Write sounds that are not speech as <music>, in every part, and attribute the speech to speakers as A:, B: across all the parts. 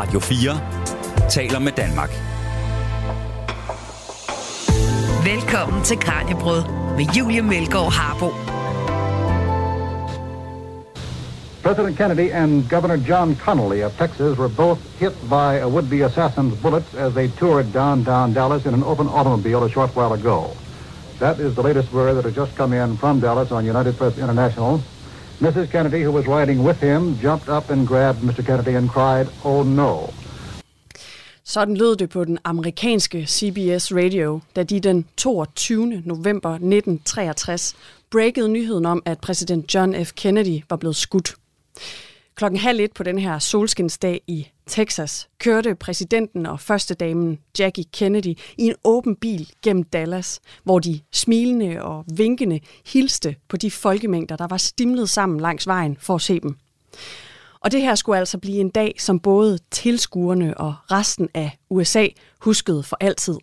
A: Radio 4 taler med Danmark.
B: Velkommen til Kranjebrød med Julie Melgaard Harbo.
C: President Kennedy and Governor John Connolly of Texas were both hit by a would-be assassin's bullets as they toured downtown Dallas in an open automobile a short while ago. That is the latest word that has just come in from Dallas on United Press International. Mrs. Kennedy, who was riding with him, jumped up and grabbed Mr. Kennedy and cried, oh no.
D: Sådan lød det på den amerikanske CBS Radio, da de den 22. november 1963 breakede nyheden om, at præsident John F. Kennedy var blevet skudt. Klokken halv et på den her solskinsdag i Texas kørte præsidenten og førstedamen Jackie Kennedy i en åben bil gennem Dallas, hvor de smilende og vinkende hilste på de folkemængder, der var stimlet sammen langs vejen for at se dem. Og det her skulle altså blive en dag, som både tilskuerne og resten af USA huskede for altid.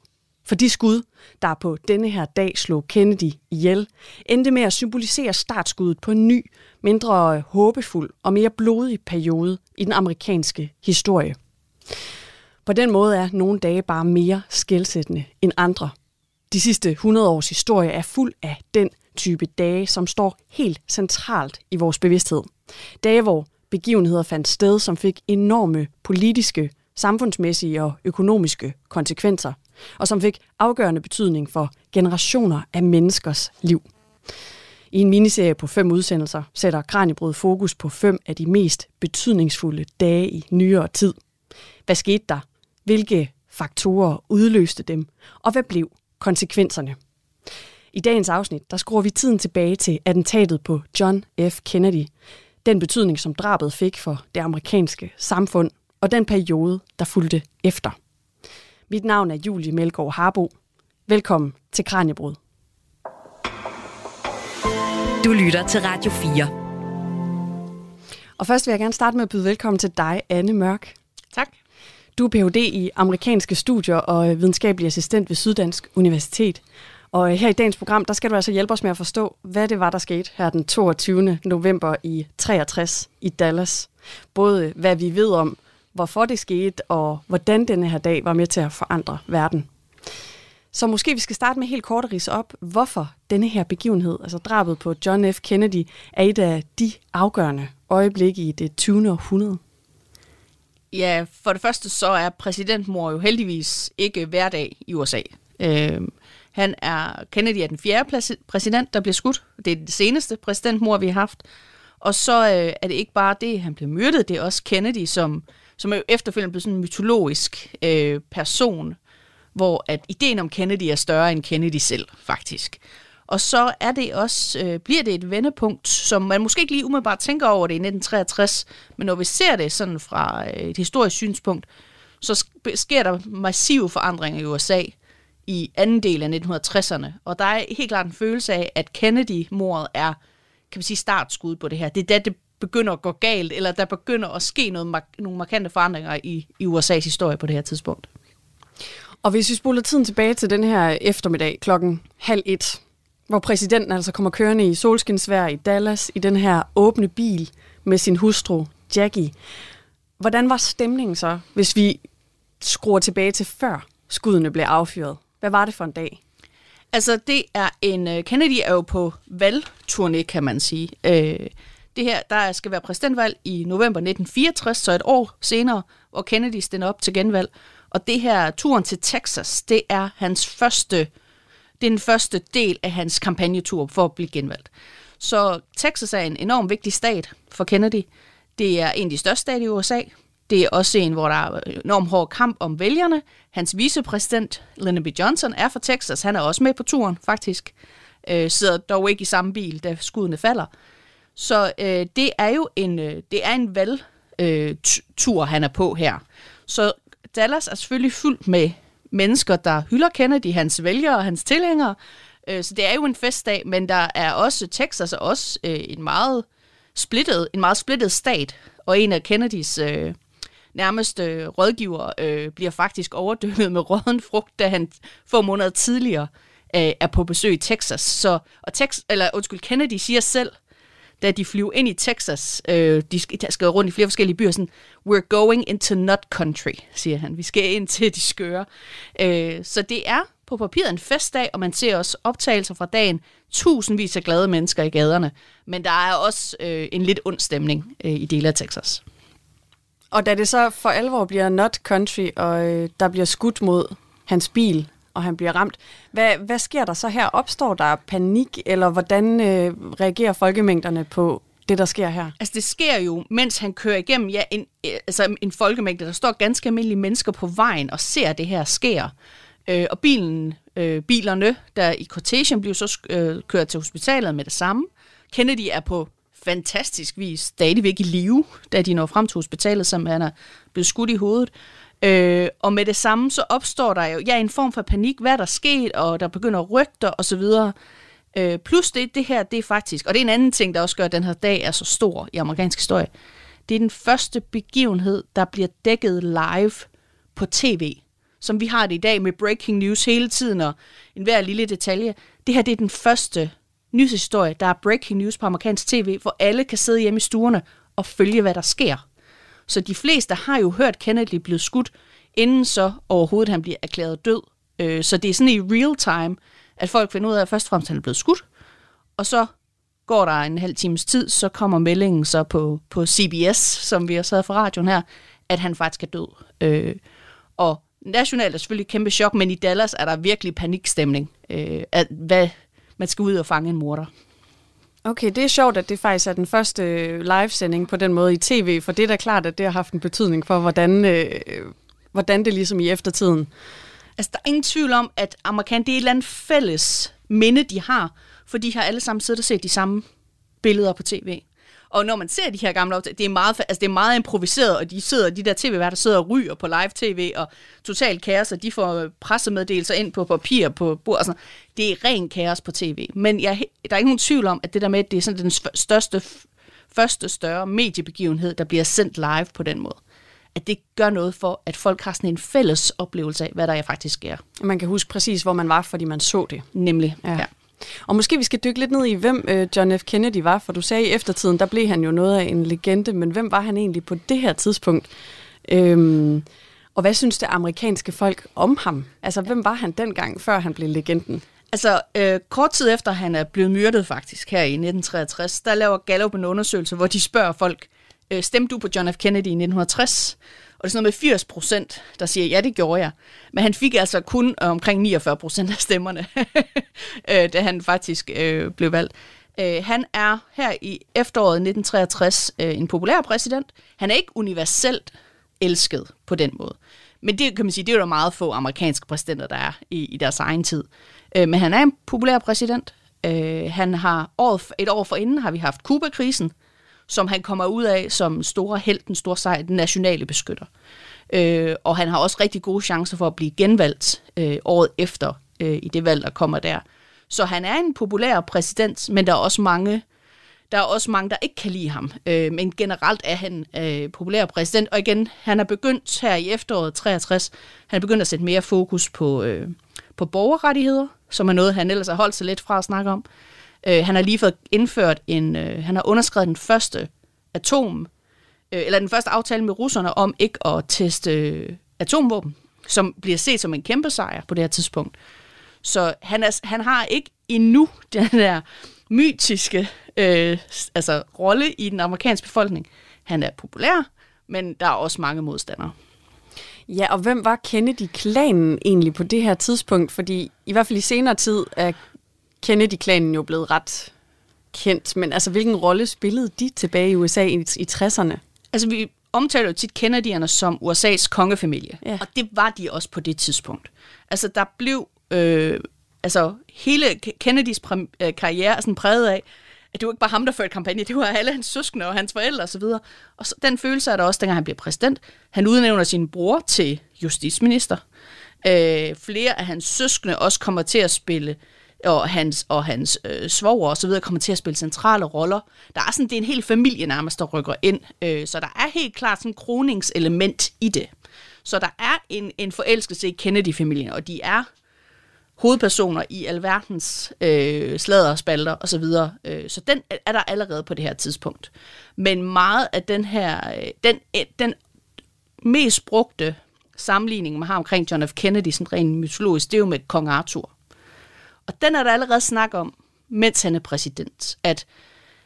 D: For de skud, der på denne her dag slog Kennedy ihjel, endte med at symbolisere startskuddet på en ny, mindre håbefuld og mere blodig periode i den amerikanske historie. På den måde er nogle dage bare mere skældsættende end andre. De sidste 100 års historie er fuld af den type dage, som står helt centralt i vores bevidsthed. Dage, hvor begivenheder fandt sted, som fik enorme politiske, samfundsmæssige og økonomiske konsekvenser, og som fik afgørende betydning for generationer af menneskers liv. I en miniserie på fem udsendelser sætter Kranjebrød fokus på fem af de mest betydningsfulde dage i nyere tid. Hvad skete der? Hvilke faktorer udløste dem? Og hvad blev konsekvenserne? I dagens afsnit, der skruer vi tiden tilbage til attentatet på John F. Kennedy. Den betydning, som drabet fik for det amerikanske samfund, og den periode, der fulgte efter. Mit navn er Julie Melgaard Harbo. Velkommen til Kranjebrud.
B: Du lytter til Radio 4.
D: Og først vil jeg gerne starte med at byde velkommen til dig, Anne Mørk.
E: Tak.
D: Du er Ph.D. i amerikanske studier og videnskabelig assistent ved Syddansk Universitet. Og her i dagens program, der skal du altså hjælpe os med at forstå, hvad det var, der skete her den 22. november i 63 i Dallas. Både hvad vi ved om, hvorfor det skete, og hvordan denne her dag var med til at forandre verden. Så måske vi skal starte med helt kort at rise op, hvorfor denne her begivenhed, altså drabet på John F. Kennedy, er et af de afgørende øjeblikke i det 20. århundrede.
E: Ja, for det første så er præsidentmor jo heldigvis ikke hverdag i USA. Øh, han er, Kennedy er den fjerde præsident, der bliver skudt. Det er det seneste præsidentmor, vi har haft. Og så øh, er det ikke bare det, han blev myrdet, det er også Kennedy, som, som er jo efterfølgende blevet sådan en mytologisk øh, person, hvor at ideen om Kennedy er større end Kennedy selv, faktisk. Og så er det også, øh, bliver det et vendepunkt, som man måske ikke lige umiddelbart tænker over det i 1963, men når vi ser det sådan fra øh, et historisk synspunkt, så sker der massive forandringer i USA i anden del af 1960'erne. Og der er helt klart en følelse af, at Kennedy-mordet er kan man sige, startskud på det her. Det er da det begynder at gå galt, eller der begynder at ske noget, nogle markante forandringer i, i USA's historie på det her tidspunkt.
D: Og hvis vi spoler tiden tilbage til den her eftermiddag klokken halv et, hvor præsidenten altså kommer kørende i solskinsvær i Dallas i den her åbne bil med sin hustru Jackie. Hvordan var stemningen så, hvis vi skruer tilbage til før skuddene blev affyret? Hvad var det for en dag?
E: Altså, det er en... Øh, Kennedy er jo på valgturné, kan man sige. Uh, det her, der skal være præsidentvalg i november 1964, så et år senere, hvor Kennedy stiller op til genvalg. Og det her turen til Texas, det er hans første, det er den første del af hans kampagnetur for at blive genvalgt. Så Texas er en enorm vigtig stat for Kennedy. Det er en af de største stater i USA. Det er også en, hvor der er enorm hård kamp om vælgerne. Hans vicepræsident, Lyndon B. Johnson, er fra Texas. Han er også med på turen, faktisk. Øh, sidder dog ikke i samme bil, da skuddene falder. Så øh, det er jo en, øh, det er en valgtur, øh, han er på her. Så Dallas er selvfølgelig fyldt med mennesker, der hylder Kennedy, hans vælgere og hans tilhængere. Øh, så det er jo en festdag, men der er også Texas er også øh, en meget splittet, en meget splittet stat, og en af Kennedys øh, nærmeste rådgiver øh, bliver faktisk overdøvet med råden frugt, da han få måneder tidligere øh, er på besøg i Texas. Så, og Tex, eller, undskyld, Kennedy siger selv da de flyver ind i Texas. Øh, de skal, rundt i flere forskellige byer. Sådan, We're going into nut country, siger han. Vi skal ind til de skøre. Øh, så det er på papiret en festdag, og man ser også optagelser fra dagen. Tusindvis af glade mennesker i gaderne. Men der er også øh, en lidt ond stemning øh, i dele af Texas.
D: Og da det så for alvor bliver not country, og øh, der bliver skudt mod hans bil, og han bliver ramt, hvad, hvad sker der så her? Opstår der panik, eller hvordan øh, reagerer folkemængderne på det, der sker her?
E: Altså, det sker jo, mens han kører igennem ja, en, øh, altså, en folkemængde. Der står ganske almindelige mennesker på vejen og ser det her sker. Øh, og bilen, øh, bilerne, der i cortegen bliver så øh, kørt til hospitalet med det samme. Kennedy er på fantastisk vis stadigvæk i live, da de når frem til hospitalet, som han er blevet skudt i hovedet. Øh, og med det samme, så opstår der jo ja, en form for panik, hvad er der sket, og der begynder rygter osv. Øh, plus det, det her, det er faktisk, og det er en anden ting, der også gør, at den her dag er så stor i amerikansk historie. Det er den første begivenhed, der bliver dækket live på tv, som vi har det i dag med breaking news hele tiden, og enhver lille detalje. Det her, det er den første nyhedshistorie, der er breaking news på amerikansk tv, hvor alle kan sidde hjemme i stuerne og følge, hvad der sker. Så de fleste har jo hørt Kennedy blive skudt, inden så overhovedet han bliver erklæret død. Øh, så det er sådan i real time, at folk finder ud af, at først og fremmest han er blevet skudt, og så går der en halv times tid, så kommer meldingen så på, på CBS, som vi har sad for radioen her, at han faktisk er død. Øh, og nationalt er selvfølgelig et kæmpe chok, men i Dallas er der virkelig panikstemning, øh, at hvad, man skal ud og fange en morder.
D: Okay, det er sjovt, at det faktisk er den første øh, livesending på den måde i tv, for det er da klart, at det har haft en betydning for, hvordan, øh, hvordan det ligesom i eftertiden.
E: Altså, der er ingen tvivl om, at amerikan, det er et eller andet fælles minde, de har, for de har alle sammen siddet og set de samme billeder på tv. Og når man ser de her gamle optagelser, det er meget, altså det er meget improviseret, og de sidder, de der tv-værter sidder og ryger på live-tv, og totalt kaos, og de får pressemeddelelser ind på papir på bord. Altså, det er ren kaos på tv. Men jeg, der er ikke nogen tvivl om, at det der med, at det er sådan den største, første større mediebegivenhed, der bliver sendt live på den måde at det gør noget for, at folk har sådan en fælles oplevelse af, hvad der faktisk sker.
D: Man kan huske præcis, hvor man var, fordi man så det.
E: Nemlig, ja. ja.
D: Og måske vi skal dykke lidt ned i, hvem øh, John F. Kennedy var, for du sagde i eftertiden, der blev han jo noget af en legende, men hvem var han egentlig på det her tidspunkt? Øhm, og hvad synes det amerikanske folk om ham? Altså, hvem var han dengang, før han blev legenden?
E: Altså, øh, kort tid efter han er blevet myrdet faktisk her i 1963, der laver Gallup en undersøgelse, hvor de spørger folk, øh, stemte du på John F. Kennedy i 1960? Og det er sådan noget med 80 procent, der siger, ja, det gjorde jeg. Men han fik altså kun øh, omkring 49 procent af stemmerne, <laughs> øh, da han faktisk øh, blev valgt. Øh, han er her i efteråret 1963 øh, en populær præsident. Han er ikke universelt elsket på den måde. Men det kan man sige, det er jo der meget få amerikanske præsidenter, der er i, i deres egen tid. Øh, men han er en populær præsident. Øh, han har året, et år forinden har vi haft Kuba-krisen, som han kommer ud af som store held, den store sejr, den nationale beskytter. Øh, og han har også rigtig gode chancer for at blive genvalgt øh, året efter øh, i det valg, der kommer der. Så han er en populær præsident, men der er også mange, der er også mange, der ikke kan lide ham. Øh, men generelt er han øh, populær præsident. Og igen, han er begyndt her i efteråret 63, han er begyndt at sætte mere fokus på, øh, på borgerrettigheder, som er noget, han ellers har holdt sig lidt fra at snakke om. Øh, han har lige fået indført en, øh, han har underskrevet den første atom, øh, eller den første aftale med russerne om ikke at teste øh, atomvåben, som bliver set som en kæmpe sejr på det her tidspunkt. Så han, er, han har ikke endnu <laughs> den der mytiske øh, altså, rolle i den amerikanske befolkning. Han er populær, men der er også mange modstandere.
D: Ja, og hvem var Kennedy-klanen egentlig på det her tidspunkt? Fordi i hvert fald i senere tid er Kennedy-klanen jo blevet ret kendt, men altså hvilken rolle spillede de tilbage i USA i, i 60'erne?
E: Altså vi omtaler jo tit Kennedy'erne som USA's kongefamilie, ja. og det var de også på det tidspunkt. Altså der blev, øh, altså hele Kennedys præ- øh, karriere er sådan præget af, at det var ikke bare ham, der førte kampagne, det var alle hans søskende og hans forældre osv. Og, og så, den følelse er der også, dengang han bliver præsident. Han udnævner sin bror til justitsminister. Øh, flere af hans søskende også kommer til at spille og hans, og hans øh, svoger og så videre kommer til at spille centrale roller. Der er sådan, det er en hel familie nærmest, der rykker ind, øh, så der er helt klart sådan en kroningselement i det. Så der er en, en forelskelse i Kennedy-familien, og de er hovedpersoner i alverdens øh, sladderspalter osv. Så, øh, så den er der allerede på det her tidspunkt. Men meget af den her, øh, den, øh, den mest brugte sammenligning, man har omkring John F. Kennedy, sådan rent mytologisk, det er jo med kong Arthur. Og den er der allerede snak om, mens han er præsident, at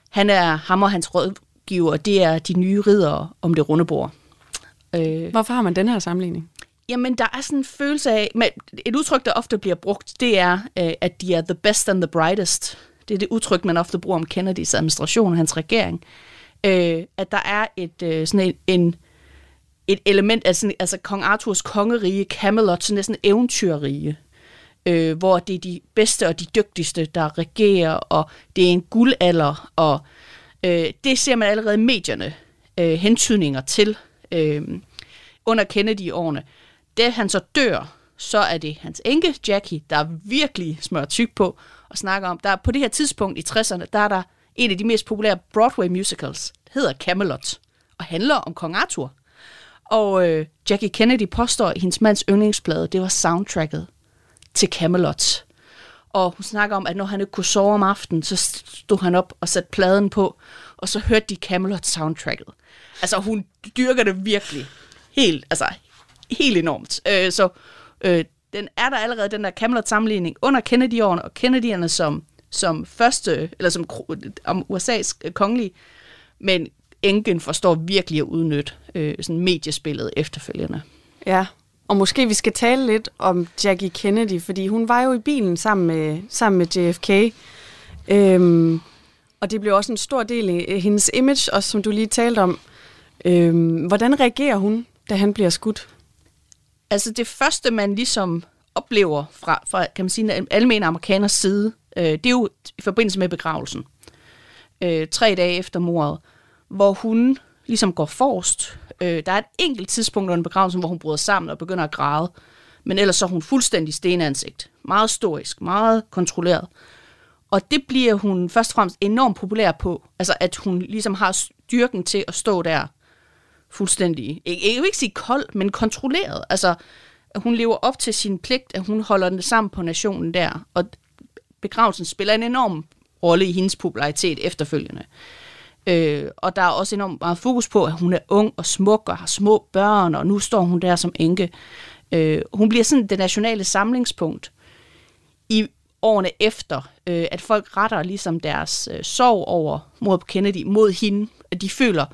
E: han er ham og hans rådgiver, det er de nye ridere om det runde bord.
D: Øh, Hvorfor har man den her sammenligning?
E: Jamen, der er sådan en følelse af, men et udtryk, der ofte bliver brugt, det er, øh, at de er the best and the brightest. Det er det udtryk, man ofte bruger om Kennedys administration og hans regering. Øh, at der er et øh, sådan en, en et element af sådan, altså kong Arthurs kongerige, Camelot, sådan næsten eventyrrige, øh, hvor det er de bedste og de dygtigste, der regerer, og det er en guldalder, og øh, det ser man allerede i medierne øh, hentydninger til øh, under Kennedy-årene. Da han så dør, så er det hans enke, Jackie, der virkelig smører tyk på og snakker om, der på det her tidspunkt i 60'erne, der er der en af de mest populære Broadway musicals, der hedder Camelot, og handler om kong Arthur. Og øh, Jackie Kennedy påstår, at hendes mands yndlingsplade, det var soundtracket til Camelot. Og hun snakker om, at når han ikke kunne sove om aftenen, så stod han op og satte pladen på, og så hørte de Camelot-soundtracket. Altså, hun dyrker det virkelig helt, altså, helt enormt. Øh, så øh, den er der allerede, den der Camelot-sammenligning under Kennedy-årene, og Kennedy'erne som, som første, eller som om USA's øh, kongelige, men enken forstår virkelig at udnytte øh, sådan mediespillet efterfølgende.
D: Ja, og måske vi skal tale lidt om Jackie Kennedy, fordi hun var jo i bilen sammen med, sammen med JFK. Øhm, og det blev også en stor del af hendes image, også som du lige talte om. Øhm, hvordan reagerer hun, da han bliver skudt?
E: Altså det første, man ligesom oplever fra, fra kan man sige, almene amerikaners side, øh, det er jo i forbindelse med begravelsen. Øh, tre dage efter mordet, hvor hun ligesom går forrest. Øh, der er et enkelt tidspunkt under begravelsen, hvor hun bryder sammen og begynder at græde. Men ellers så er hun fuldstændig stenansigt. Meget storisk, meget kontrolleret. Og det bliver hun først og fremmest enormt populær på. Altså at hun ligesom har styrken til at stå der fuldstændig, jeg, jeg vil ikke sige kold, men kontrolleret. Altså, at hun lever op til sin pligt, at hun holder den sammen på nationen der. Og begravelsen spiller en enorm rolle i hendes popularitet efterfølgende. Øh, Øh, og der er også enormt meget fokus på, at hun er ung og smuk og har små børn, og nu står hun der som enke. Øh, hun bliver sådan det nationale samlingspunkt i årene efter, øh, at folk retter ligesom deres øh, sorg over mod Kennedy mod hende. At de føler,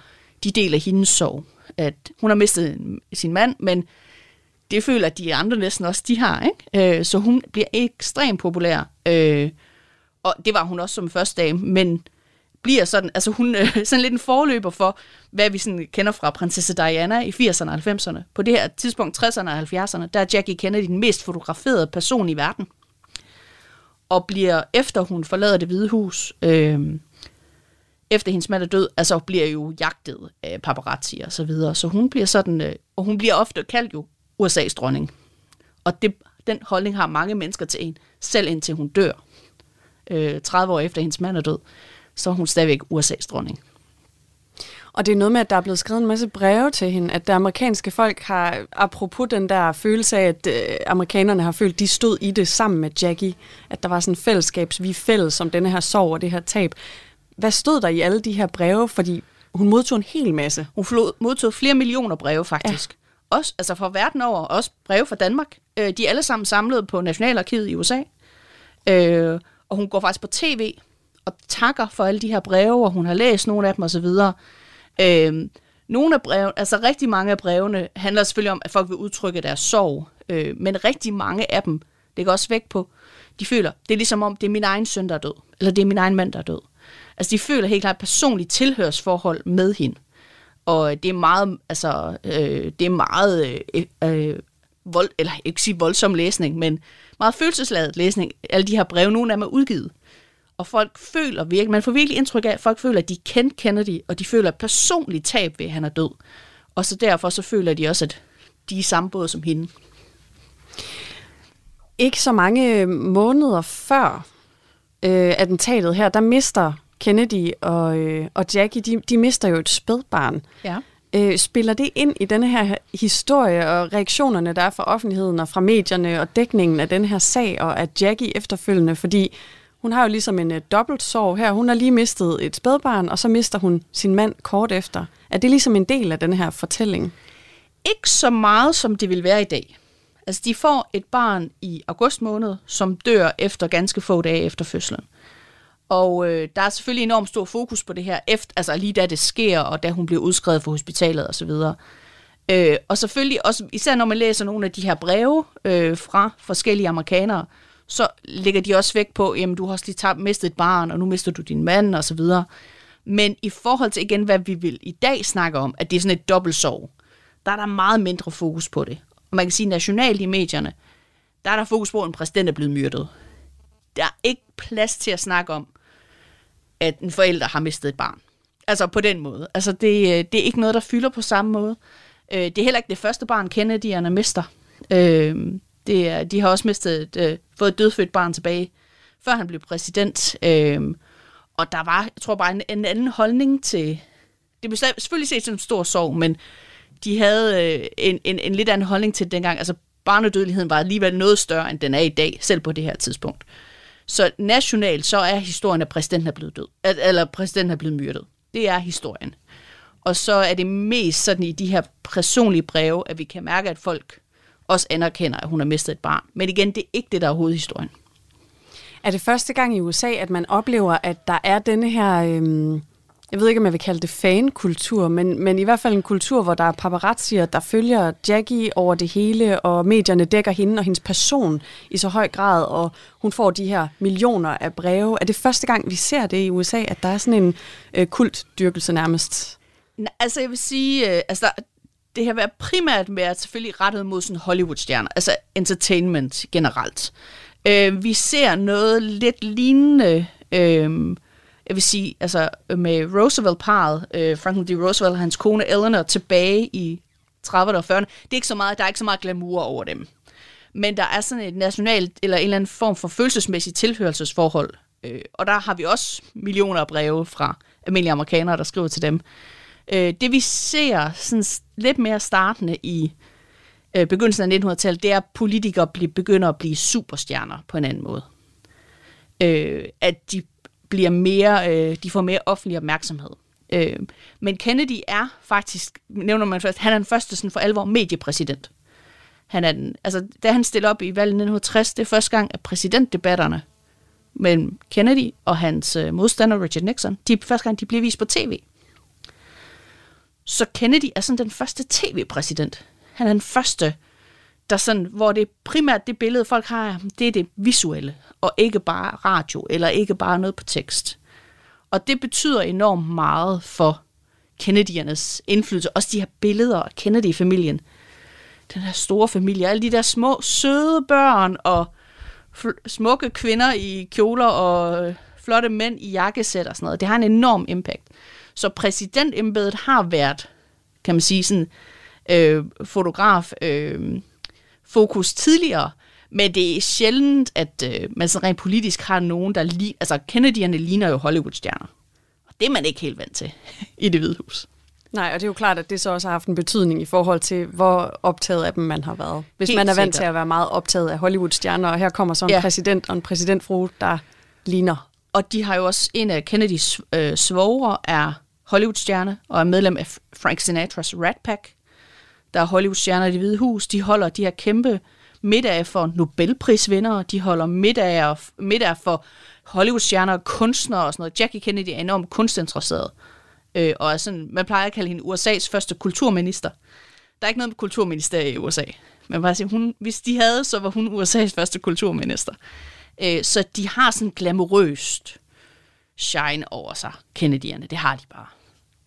E: de deler hendes sorg. At hun har mistet sin mand, men det føler de andre næsten også, de har. Ikke? Øh, så hun bliver ekstremt populær. Øh, og det var hun også som første dame, men bliver sådan, altså hun øh, <laughs> sådan lidt en forløber for, hvad vi sådan kender fra prinsesse Diana i 80'erne og 90'erne. På det her tidspunkt, 60'erne og 70'erne, der er Jackie Kennedy den mest fotograferede person i verden. Og bliver, efter hun forlader det hvide hus, øh, efter hendes mand er død, altså bliver jo jagtet af paparazzi og så videre. Så hun bliver sådan, øh, og hun bliver ofte kaldt jo USA's dronning. Og det, den holdning har mange mennesker til en, selv indtil hun dør. Øh, 30 år efter hendes mand er død så er hun stadigvæk USA's dronning.
D: Og det er noget med, at der er blevet skrevet en masse breve til hende, at det amerikanske folk har, apropos den der følelse af, at øh, amerikanerne har følt, de stod i det sammen med Jackie, at der var sådan en fællesskabs, vi er fælles om denne her sorg og det her tab. Hvad stod der i alle de her breve? Fordi hun modtog en hel masse.
E: Hun modtog flere millioner breve, faktisk. Ja. Også, altså fra verden over, også breve fra Danmark. Øh, de er alle sammen samlet på Nationalarkivet i USA. Øh, og hun går faktisk på tv og takker for alle de her breve, og hun har læst nogle af dem osv. Øh, nogle af brevene, altså rigtig mange af brevene, handler selvfølgelig om, at folk vil udtrykke deres sorg, øh, men rigtig mange af dem, det går også væk på, de føler, det er ligesom om, det er min egen søn, der er død, eller det er min egen mand, der er død. Altså de føler helt klart et personligt tilhørsforhold med hende. Og det er meget, altså, øh, det er meget øh, øh, vold, eller ikke sige voldsom læsning, men meget følelsesladet læsning. Alle de her breve, nogle af dem er udgivet og folk føler virkelig, man får virkelig indtryk af, at folk føler, at de kendte Kennedy, og de føler personligt tab ved, at han er død. Og så derfor så føler de også, at de er samme båd som hende.
D: Ikke så mange måneder før øh, attentatet her, der mister Kennedy og, øh, og Jackie, de, de mister jo et spædbarn.
E: Ja.
D: Øh, spiller det ind i denne her historie og reaktionerne, der er fra offentligheden og fra medierne og dækningen af den her sag og af Jackie efterfølgende? Fordi hun har jo ligesom en uh, dobbelt sorg her. Hun har lige mistet et spædbarn, og så mister hun sin mand kort efter. Er det ligesom en del af den her fortælling?
E: Ikke så meget, som det vil være i dag. Altså, de får et barn i august måned, som dør efter ganske få dage efter fødslen. Og øh, der er selvfølgelig enormt stor fokus på det her, efter, altså lige da det sker, og da hun bliver udskrevet fra hospitalet osv. Øh, og selvfølgelig også, især når man læser nogle af de her breve øh, fra forskellige amerikanere, så lægger de også væk på, jamen du har også lige tabt, mistet et barn, og nu mister du din mand og så videre. Men i forhold til igen, hvad vi vil i dag snakke om, at det er sådan et dobbeltsorg, der er der meget mindre fokus på det. Og man kan sige, nationalt i medierne, der er der fokus på, at en præsident er blevet myrdet. Der er ikke plads til at snakke om, at en forælder har mistet et barn. Altså på den måde. Altså det, øh, det er ikke noget, der fylder på samme måde. Øh, det er heller ikke det første barn, Kennedy'erne mister. Øh, det er, de har også mistet et, øh, fået et dødfødt barn tilbage, før han blev præsident. Øh, og der var, jeg tror bare, en, en anden holdning til... Det blev selvfølgelig set som en stor sorg, men de havde øh, en, en, en lidt anden holdning til det dengang. Altså barnedødeligheden var alligevel noget større, end den er i dag, selv på det her tidspunkt. Så nationalt, så er historien, at præsidenten er blevet død. At, eller præsidenten er blevet myrdet. Det er historien. Og så er det mest sådan i de her personlige breve, at vi kan mærke, at folk også anerkender, at hun har mistet et barn. Men igen, det er ikke det, der er hovedhistorien.
D: Er det første gang i USA, at man oplever, at der er denne her, øhm, jeg ved ikke, om jeg vil kalde det fankultur, men, men i hvert fald en kultur, hvor der er paparazzier, der følger Jackie over det hele, og medierne dækker hende og hendes person i så høj grad, og hun får de her millioner af breve. Er det første gang, vi ser det i USA, at der er sådan en øh, kultdyrkelse nærmest?
E: Altså jeg vil sige, øh, altså der, det har været primært været selvfølgelig rettet mod sådan Hollywood-stjerner, altså entertainment generelt. Øh, vi ser noget lidt lignende, øh, jeg vil sige, altså med Roosevelt-parret, øh, Franklin D. Roosevelt og hans kone Eleanor tilbage i 30'erne og 40'erne. Det er ikke så meget, der er ikke så meget glamour over dem. Men der er sådan et nationalt, eller en eller anden form for følelsesmæssigt tilhørelsesforhold. Øh, og der har vi også millioner af breve fra almindelige amerikanere, der skriver til dem. Øh, det vi ser sådan lidt mere startende i øh, begyndelsen af 1900-tallet, det er, at politikere bliver, begynder at blive superstjerner på en anden måde. Øh, at de bliver mere, øh, de får mere offentlig opmærksomhed. Øh, men Kennedy er faktisk, nævner man først, han er den første sådan for alvor mediepræsident. Han er den, altså, da han stiller op i valget 1960, det er første gang, at præsidentdebatterne mellem Kennedy og hans øh, modstander Richard Nixon, de første gang, de bliver vist på tv. Så Kennedy er sådan den første tv-præsident. Han er den første, der sådan, hvor det primært det billede, folk har, det er det visuelle, og ikke bare radio, eller ikke bare noget på tekst. Og det betyder enormt meget for Kennedy'ernes indflydelse. Også de her billeder af Kennedy-familien. Den her store familie, alle de der små, søde børn, og smukke kvinder i kjoler, og øh, flotte mænd i jakkesæt og sådan noget. Det har en enorm impact. Så præsidentembedet har været, kan man sige, sådan øh, fotograf øh, fokus tidligere, men det er sjældent, at øh, man så rent politisk har nogen, der lige... Altså, Kennedy'erne ligner jo Hollywood-stjerner. Og det er man ikke helt vant til <laughs> i det hvide hus.
D: Nej, og det er jo klart, at det så også har haft en betydning i forhold til, hvor optaget af dem man har været. Hvis Helt man er vant sikkert. til at være meget optaget af Hollywood-stjerner, og her kommer så en ja. præsident og en præsidentfru, der ligner.
E: Og de har jo også, en af Kennedys øh, svogre er Hollywood-stjerne og er medlem af Frank Sinatras Rat Pack. Der er Hollywood-stjerner i det hvide hus. De holder de her kæmpe middage for Nobelprisvindere. De holder middage, middage for Hollywood-stjerner og kunstnere og sådan noget. Jackie Kennedy er enormt kunstinteresseret. Øh, og er sådan, man plejer at kalde hende USA's første kulturminister. Der er ikke noget med kulturminister i USA. Men bare sige, hun, hvis de havde, så var hun USA's første kulturminister. Øh, så de har sådan glamorøst shine over sig, Kennedy'erne. Det har de bare.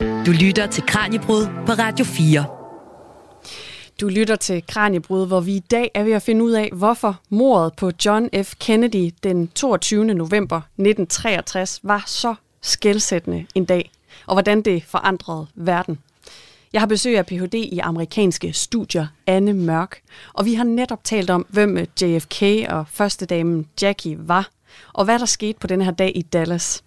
B: Du lytter til Kranjebrud på Radio 4.
D: Du lytter til Kranjebrud, hvor vi i dag er ved at finde ud af, hvorfor mordet på John F. Kennedy den 22. november 1963 var så skældsættende en dag, og hvordan det forandrede verden. Jeg har besøg af Ph.D. i amerikanske studier, Anne Mørk, og vi har netop talt om, hvem JFK og første damen Jackie var, og hvad der skete på denne her dag i Dallas.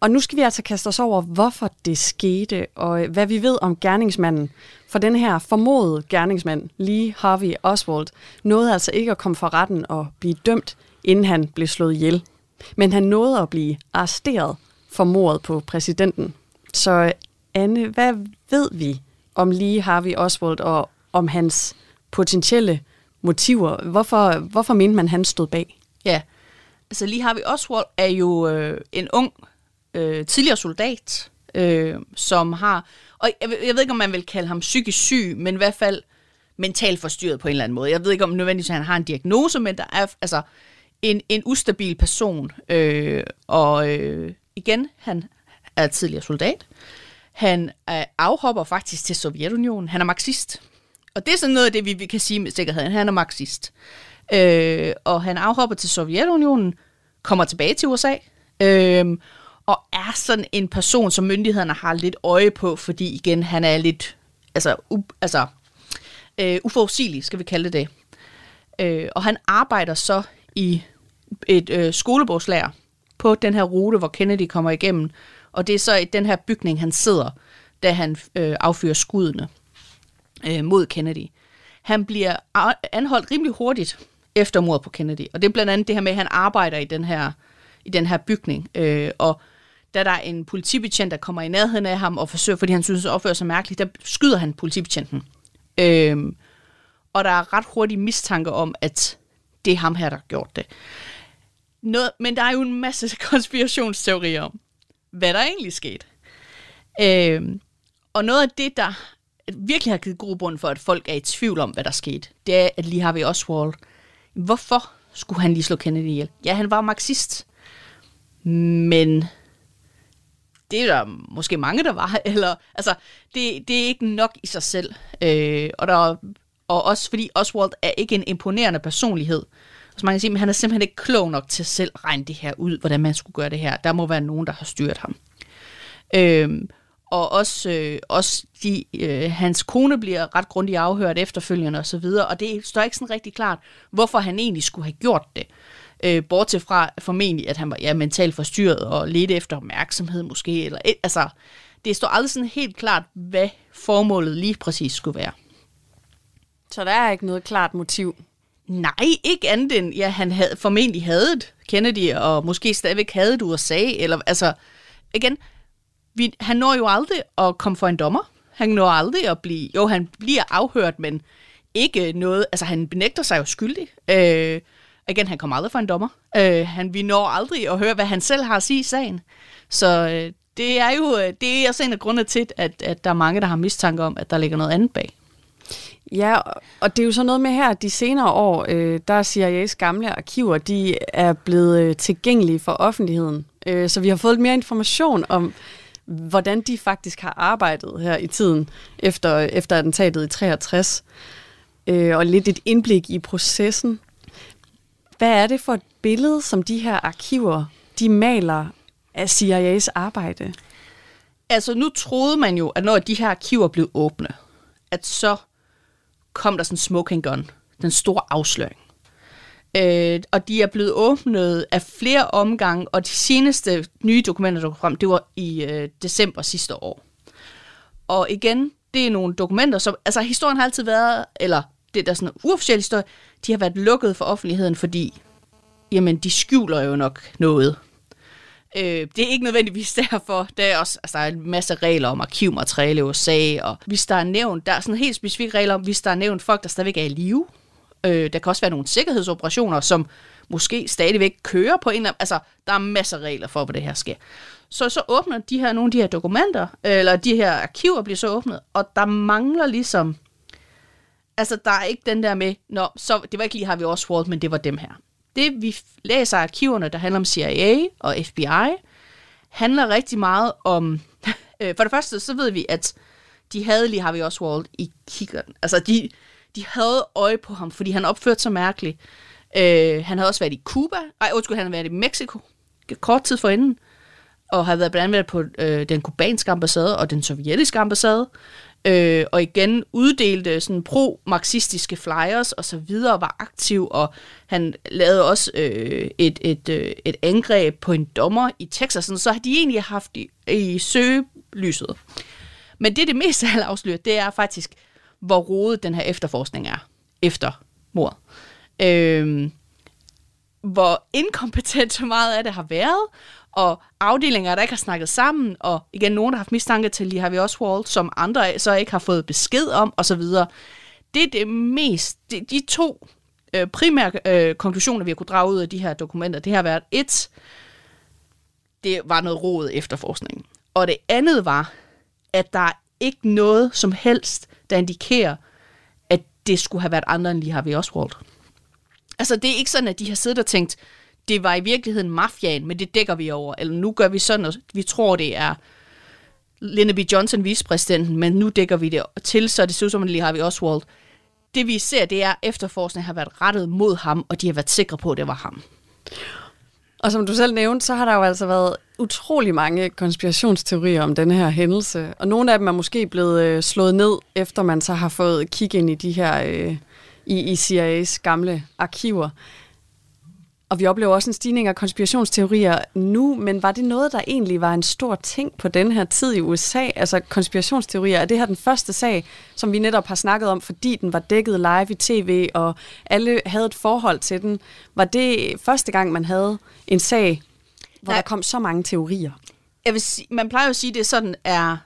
D: Og nu skal vi altså kaste os over, hvorfor det skete, og hvad vi ved om gerningsmanden. For den her formodede gerningsmand, Lee Harvey Oswald, nåede altså ikke at komme for retten og blive dømt, inden han blev slået ihjel. Men han nåede at blive arresteret for mordet på præsidenten. Så Anne, hvad ved vi om Lee Harvey Oswald og om hans potentielle motiver? Hvorfor, hvorfor mente man, han stod bag?
E: Ja, altså Lee Harvey Oswald er jo øh, en ung øh, tidligere soldat, øh, som har, og jeg, jeg ved ikke, om man vil kalde ham psykisk syg, men i hvert fald mentalt forstyrret på en eller anden måde. Jeg ved ikke, om nødvendigvis han har en diagnose, men der er altså en, en ustabil person. Øh, og øh, igen, han er tidligere soldat. Han er afhopper faktisk til Sovjetunionen. Han er marxist. Og det er sådan noget af det, vi, vi kan sige med sikkerhed. Han er marxist. Øh, og han afhopper til Sovjetunionen, kommer tilbage til USA, øh, og er sådan en person, som myndighederne har lidt øje på, fordi igen, han er lidt altså, u, altså, øh, uforudsigelig, skal vi kalde det. Øh, og han arbejder så i et øh, skolebogslager på den her rute, hvor Kennedy kommer igennem. Og det er så i den her bygning, han sidder, da han øh, affyrer skuddene øh, mod Kennedy. Han bliver anholdt rimelig hurtigt efter mordet på Kennedy. Og det er blandt andet det her med, at han arbejder i den her, i den her bygning. Øh, og da der er en politibetjent, der kommer i nærheden af ham og forsøger, fordi han synes, at opfører sig mærkeligt, der skyder han politibetjenten. Øhm, og der er ret hurtig mistanke om, at det er ham her, der har gjort det. Noget, men der er jo en masse <laughs> konspirationsteorier om, hvad der egentlig skete. Øhm, og noget af det, der virkelig har givet grobund for, at folk er i tvivl om, hvad der skete, det er, at lige har vi Oswald. Hvorfor skulle han lige slå Kennedy ihjel? Ja, han var marxist. Men det er der måske mange, der var. <laughs> Eller, altså, det, det er ikke nok i sig selv. Øh, og, der, og også fordi Oswald er ikke en imponerende personlighed. Så man kan sige, at han er simpelthen ikke klog nok til selv at regne det her ud, hvordan man skulle gøre det her. Der må være nogen, der har styret ham. Øh, og også, øh, også de, øh, hans kone bliver ret grundigt afhørt efterfølgende osv., og, og det står ikke sådan rigtig klart, hvorfor han egentlig skulle have gjort det. Øh, bortset fra formentlig, at han var ja, mentalt forstyrret og ledte efter opmærksomhed måske. Eller, altså, det står aldrig sådan helt klart, hvad formålet lige præcis skulle være.
D: Så der er ikke noget klart motiv?
E: Nej, ikke andet end, ja, han havde, formentlig havde et Kennedy, og måske stadigvæk havde et USA, eller altså, igen, vi, han når jo aldrig at komme for en dommer. Han når aldrig at blive, jo, han bliver afhørt, men ikke noget, altså han benægter sig jo skyldig. Øh, igen, han kommer aldrig for en dommer. Øh, han, vi når aldrig at høre, hvad han selv har at sige i sagen. Så øh, det er jo øh, det er også en af grundene til, at, at der er mange, der har mistanke om, at der ligger noget andet bag.
D: Ja, og det er jo så noget med her, at de senere år, øh, der CIA's gamle arkiver, de er blevet øh, tilgængelige for offentligheden. Øh, så vi har fået mere information om, hvordan de faktisk har arbejdet her i tiden efter, efter attentatet i 63. Øh, og lidt et indblik i processen. Hvad er det for et billede, som de her arkiver, de maler af CIA's arbejde?
E: Altså nu troede man jo, at når de her arkiver blev åbne, at så kom der sådan en smoking gun, den store afsløring. Øh, og de er blevet åbnet af flere omgange, og de seneste nye dokumenter, der kom frem, det var i øh, december sidste år. Og igen, det er nogle dokumenter, som, altså historien har altid været, eller det der er sådan en uofficiel historie, de har været lukket for offentligheden, fordi, jamen, de skjuler jo nok noget. Øh, det er ikke nødvendigvis <laughs> derfor. Der er også altså, der er en masse regler om arkivmateriale i USA, og hvis der er nævnt, der er sådan helt specifikke regler om, hvis der er nævnt folk, der stadigvæk er i live, Øh, der kan også være nogle sikkerhedsoperationer, som måske stadigvæk kører på en eller anden... Altså, der er masser af regler for, hvad det her sker. Så så åbner de her, nogle af de her dokumenter, eller de her arkiver bliver så åbnet, og der mangler ligesom... Altså, der er ikke den der med, Nå, så det var ikke lige har vi Oswald, men det var dem her. Det, vi læser arkiverne, der handler om CIA og FBI, handler rigtig meget om... <laughs> Øh, for det første, så ved vi, at de havde lige Harvey Oswald i kikkerten. Altså, de, de havde øje på ham, fordi han opførte sig mærkeligt. Øh, han havde også været i Cuba. Nej, undskyld, han havde været i Mexico kort tid forinden. Og havde været blandt andet på øh, den kubanske ambassade og den sovjetiske ambassade øh, og igen uddelte sådan pro-marxistiske flyers og så videre, var aktiv, og han lavede også øh, et, et, øh, et angreb på en dommer i Texas, sådan, så har de egentlig haft i, i søgelyset. Men det, det mest <laughs> af afslører, det er faktisk, hvor rodet den her efterforskning er efter mordet. Øh, hvor inkompetent så meget af det har været, og afdelinger, der ikke har snakket sammen, og igen, nogen, der har haft mistanke til lige har vi også Walt, som andre så ikke har fået besked om, osv. Det er det mest, de, de to øh, primære øh, konklusioner, vi har kunne drage ud af de her dokumenter, det har været et, det var noget råd efterforskningen. Og det andet var, at der er ikke noget som helst, der indikerer, at det skulle have været andre end lige har vi også Oswald. Altså, det er ikke sådan, at de har siddet og tænkt, det var i virkeligheden mafiaen, men det dækker vi over. Eller nu gør vi sådan, og vi tror, det er Lyndon B. Johnson, vicepræsidenten, men nu dækker vi det til, så det ser ud som, at lige har vi Oswald. Det vi ser, det er, at efterforskningen har været rettet mod ham, og de har været sikre på, at det var ham.
D: Og som du selv nævnte, så har der jo altså været utrolig mange konspirationsteorier om denne her hændelse. Og nogle af dem er måske blevet øh, slået ned, efter man så har fået kig ind i de her øh, i, i CIA's gamle arkiver. Og vi oplever også en stigning af konspirationsteorier nu, men var det noget, der egentlig var en stor ting på den her tid i USA? Altså konspirationsteorier, er det her den første sag, som vi netop har snakket om, fordi den var dækket live i tv, og alle havde et forhold til den. Var det første gang, man havde en sag, hvor Nej. der kom så mange teorier?
E: Jeg vil sige, man plejer jo at sige, at det sådan er,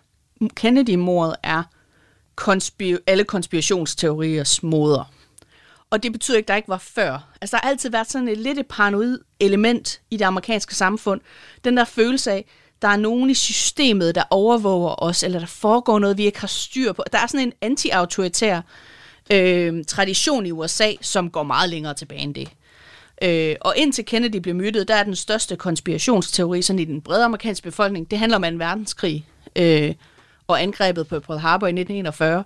E: Kennedy-mordet er konspir- alle konspirationsteoriers moder. Og det betyder ikke, at der ikke var før. Altså, der har altid været sådan et lidt et paranoid element i det amerikanske samfund. Den der følelse af, der er nogen i systemet, der overvåger os, eller der foregår noget, vi ikke har styr på. Der er sådan en anti-autoritær øh, tradition i USA, som går meget længere tilbage end det. Øh, og indtil Kennedy blev myrdet, der er den største konspirationsteori sådan i den brede amerikanske befolkning, det handler om en verdenskrig øh, og angrebet på Pearl Harbor i 1941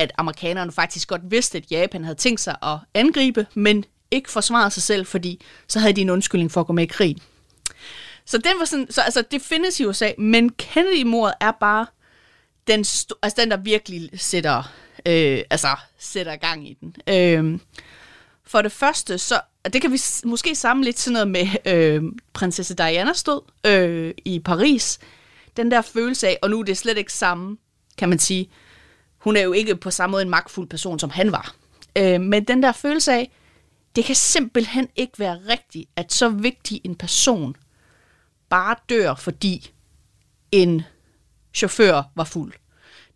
E: at amerikanerne faktisk godt vidste, at Japan havde tænkt sig at angribe, men ikke forsvare sig selv, fordi så havde de en undskyldning for at gå med i krig. Så den var sådan, så altså det findes i USA, men Kennedy-mordet er bare den, altså den der virkelig sætter, øh, altså sætter gang i den. Øh, for det første, så det kan vi måske samle lidt sådan noget med øh, prinsesse Diana stod øh, i Paris. Den der følelse af, og nu er det slet ikke samme, kan man sige, hun er jo ikke på samme måde en magtfuld person, som han var. Øh, men den der følelse af, det kan simpelthen ikke være rigtigt, at så vigtig en person bare dør, fordi en chauffør var fuld.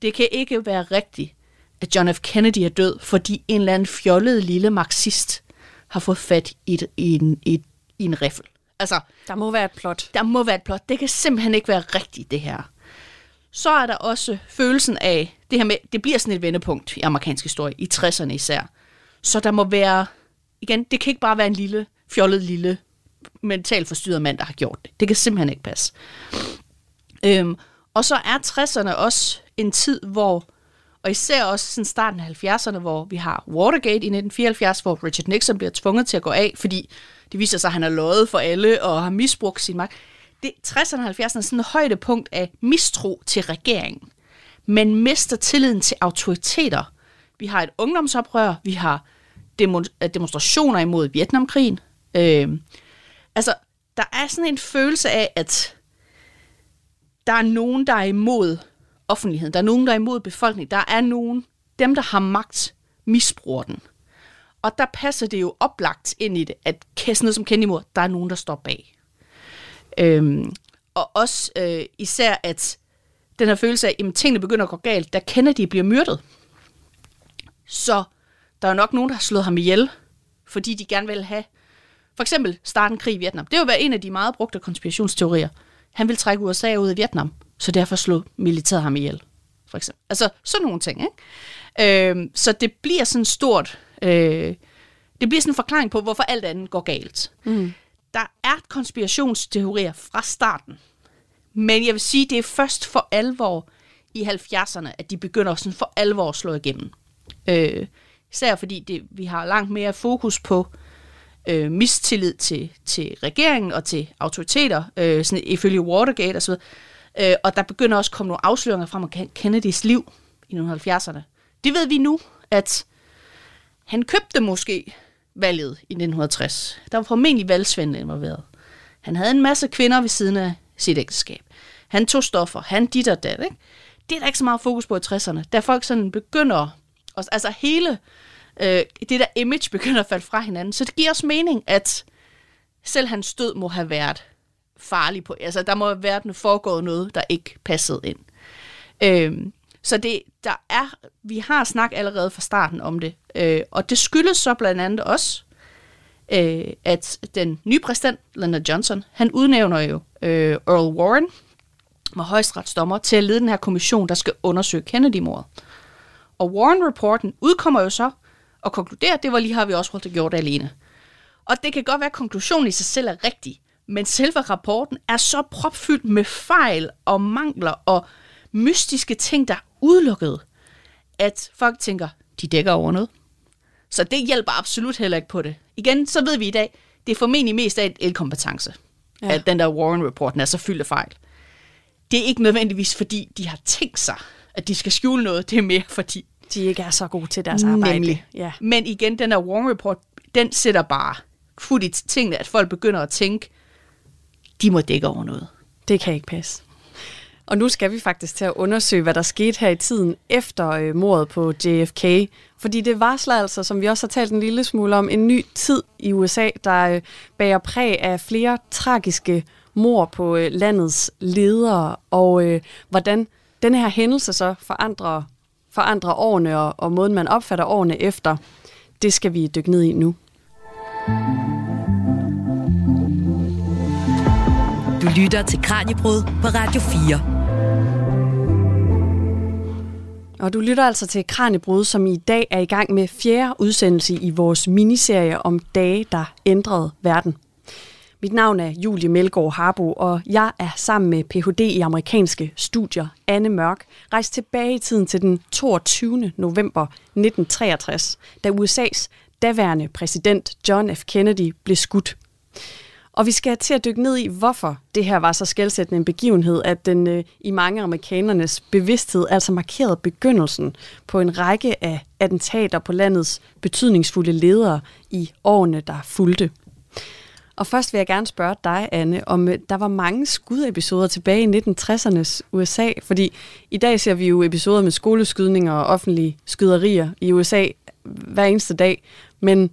E: Det kan ikke være rigtigt, at John F. Kennedy er død, fordi en eller anden fjollet lille marxist har fået fat i, et, i, en, i, i en riffel.
D: Altså, der må være et plot.
E: Der må være et plot. Det kan simpelthen ikke være rigtigt, det her. Så er der også følelsen af, det her med, det bliver sådan et vendepunkt i amerikansk historie, i 60'erne især. Så der må være, igen, det kan ikke bare være en lille, fjollet lille, mentalt forstyrret mand, der har gjort det. Det kan simpelthen ikke passe. Øhm, og så er 60'erne også en tid, hvor, og især også sådan starten af 70'erne, hvor vi har Watergate i 1974, hvor Richard Nixon bliver tvunget til at gå af, fordi det viser sig, at han har løjet for alle og har misbrugt sin magt det, 60'erne og 70'erne er sådan et højdepunkt af mistro til regeringen. Man mister tilliden til autoriteter. Vi har et ungdomsoprør, vi har øh, demonstrationer imod Vietnamkrigen. Øh, altså, der er sådan en følelse af, at der er nogen, der er imod offentligheden. Der er nogen, der er imod befolkningen. Der er nogen, dem der har magt, misbruger den. Og der passer det jo oplagt ind i det, at sådan noget som Kennedy der er nogen, der står bag. Øhm, og også øh, især, at den her følelse af, at tingene begynder at gå galt, da Kennedy bliver myrdet. Så der er nok nogen, der har slået ham ihjel, fordi de gerne vil have, for eksempel starte en krig i Vietnam. Det vil være en af de meget brugte konspirationsteorier. Han vil trække USA ud af Vietnam, så derfor slog militæret ham ihjel. For eksempel. Altså sådan nogle ting. Ikke? Øhm, så det bliver sådan stort... Øh, det bliver sådan en forklaring på, hvorfor alt andet går galt. Mm der er konspirationsteorier fra starten. Men jeg vil sige, det er først for alvor i 70'erne, at de begynder sådan for alvor at slå igennem. Øh, især fordi det, vi har langt mere fokus på øh, mistillid til, til regeringen og til autoriteter, øh, sådan ifølge Watergate osv. Øh, og der begynder også at komme nogle afsløringer frem om Kennedys liv. i 1970'erne. Det ved vi nu, at han købte måske valget i 1960. Der var formentlig valgsvindel involveret. Han havde en masse kvinder ved siden af sit ægteskab. Han tog stoffer, han dit og dat, ikke? Det er der ikke så meget fokus på i 60'erne, da folk sådan begynder, altså hele øh, det der image begynder at falde fra hinanden. Så det giver os mening, at selv hans død må have været farlig på. Altså, der må have været foregået noget, der ikke passede ind. Øh, så det, der er, vi har snak allerede fra starten om det, øh, og det skyldes så blandt andet også, øh, at den nye præsident, Lyndon Johnson, han udnævner jo øh, Earl Warren, med højesteretsdommer, til at lede den her kommission, der skal undersøge Kennedy-mordet. Og Warren-rapporten udkommer jo så og konkluderer, at det var lige har vi også det gjort alene. Og det kan godt være, at konklusionen i sig selv er rigtig, men selve rapporten er så propfyldt med fejl og mangler og mystiske ting, der er udelukket, at folk tænker, de dækker over noget. Så det hjælper absolut heller ikke på det. Igen, så ved vi i dag, det er formentlig mest af et elkompetence, ja. at den der Warren-rapporten er så fyldt af fejl. Det er ikke nødvendigvis, fordi de har tænkt sig, at de skal skjule noget. Det er mere, fordi...
D: De ikke er så gode til deres arbejde.
E: Nemlig. Ja. Men igen, den der Warren-report, den sætter bare fuldt i tingene, at folk begynder at tænke, de må dække over noget.
D: Det kan ikke passe. Og nu skal vi faktisk til at undersøge, hvad der skete her i tiden efter øh, mordet på JFK. Fordi det varsler altså, som vi også har talt en lille smule om, en ny tid i USA, der øh, bærer præg af flere tragiske mor på øh, landets ledere, og øh, hvordan den her hændelse så forandrer, forandrer årene og, og måden, man opfatter årene efter, det skal vi dykke ned i nu.
B: Mm. Lytter til Kranjebrud på Radio 4.
D: Og du lytter altså til Kranjebrud, som i dag er i gang med fjerde udsendelse i vores miniserie om dage, der ændrede verden. Mit navn er Julie Melgaard Harbo, og jeg er sammen med Ph.D. i amerikanske studier, Anne Mørk, rejst tilbage i tiden til den 22. november 1963, da USA's daværende præsident John F. Kennedy blev skudt. Og vi skal til at dykke ned i, hvorfor det her var så skældsættende en begivenhed, at den øh, i mange amerikanernes bevidsthed altså markerede begyndelsen på en række af attentater på landets betydningsfulde ledere i årene, der fulgte. Og først vil jeg gerne spørge dig, Anne, om øh, der var mange skudepisoder tilbage i 1960'ernes USA, fordi i dag ser vi jo episoder med skoleskydninger og offentlige skyderier i USA hver eneste dag, men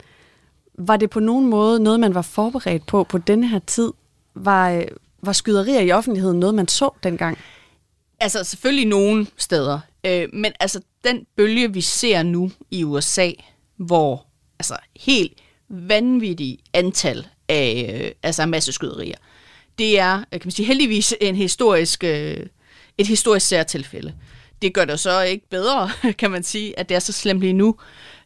D: var det på nogen måde noget, man var forberedt på på denne her tid? Var, øh, var skyderier i offentligheden noget, man så dengang?
E: Altså selvfølgelig nogle steder, øh, men altså den bølge, vi ser nu i USA, hvor altså helt vanvittige antal af øh, altså masseskyderier, det er øh, kan man sige, heldigvis en historisk, øh, et historisk særtilfælde. Det gør det så ikke bedre, <laughs> kan man sige, at det er så slemt lige nu.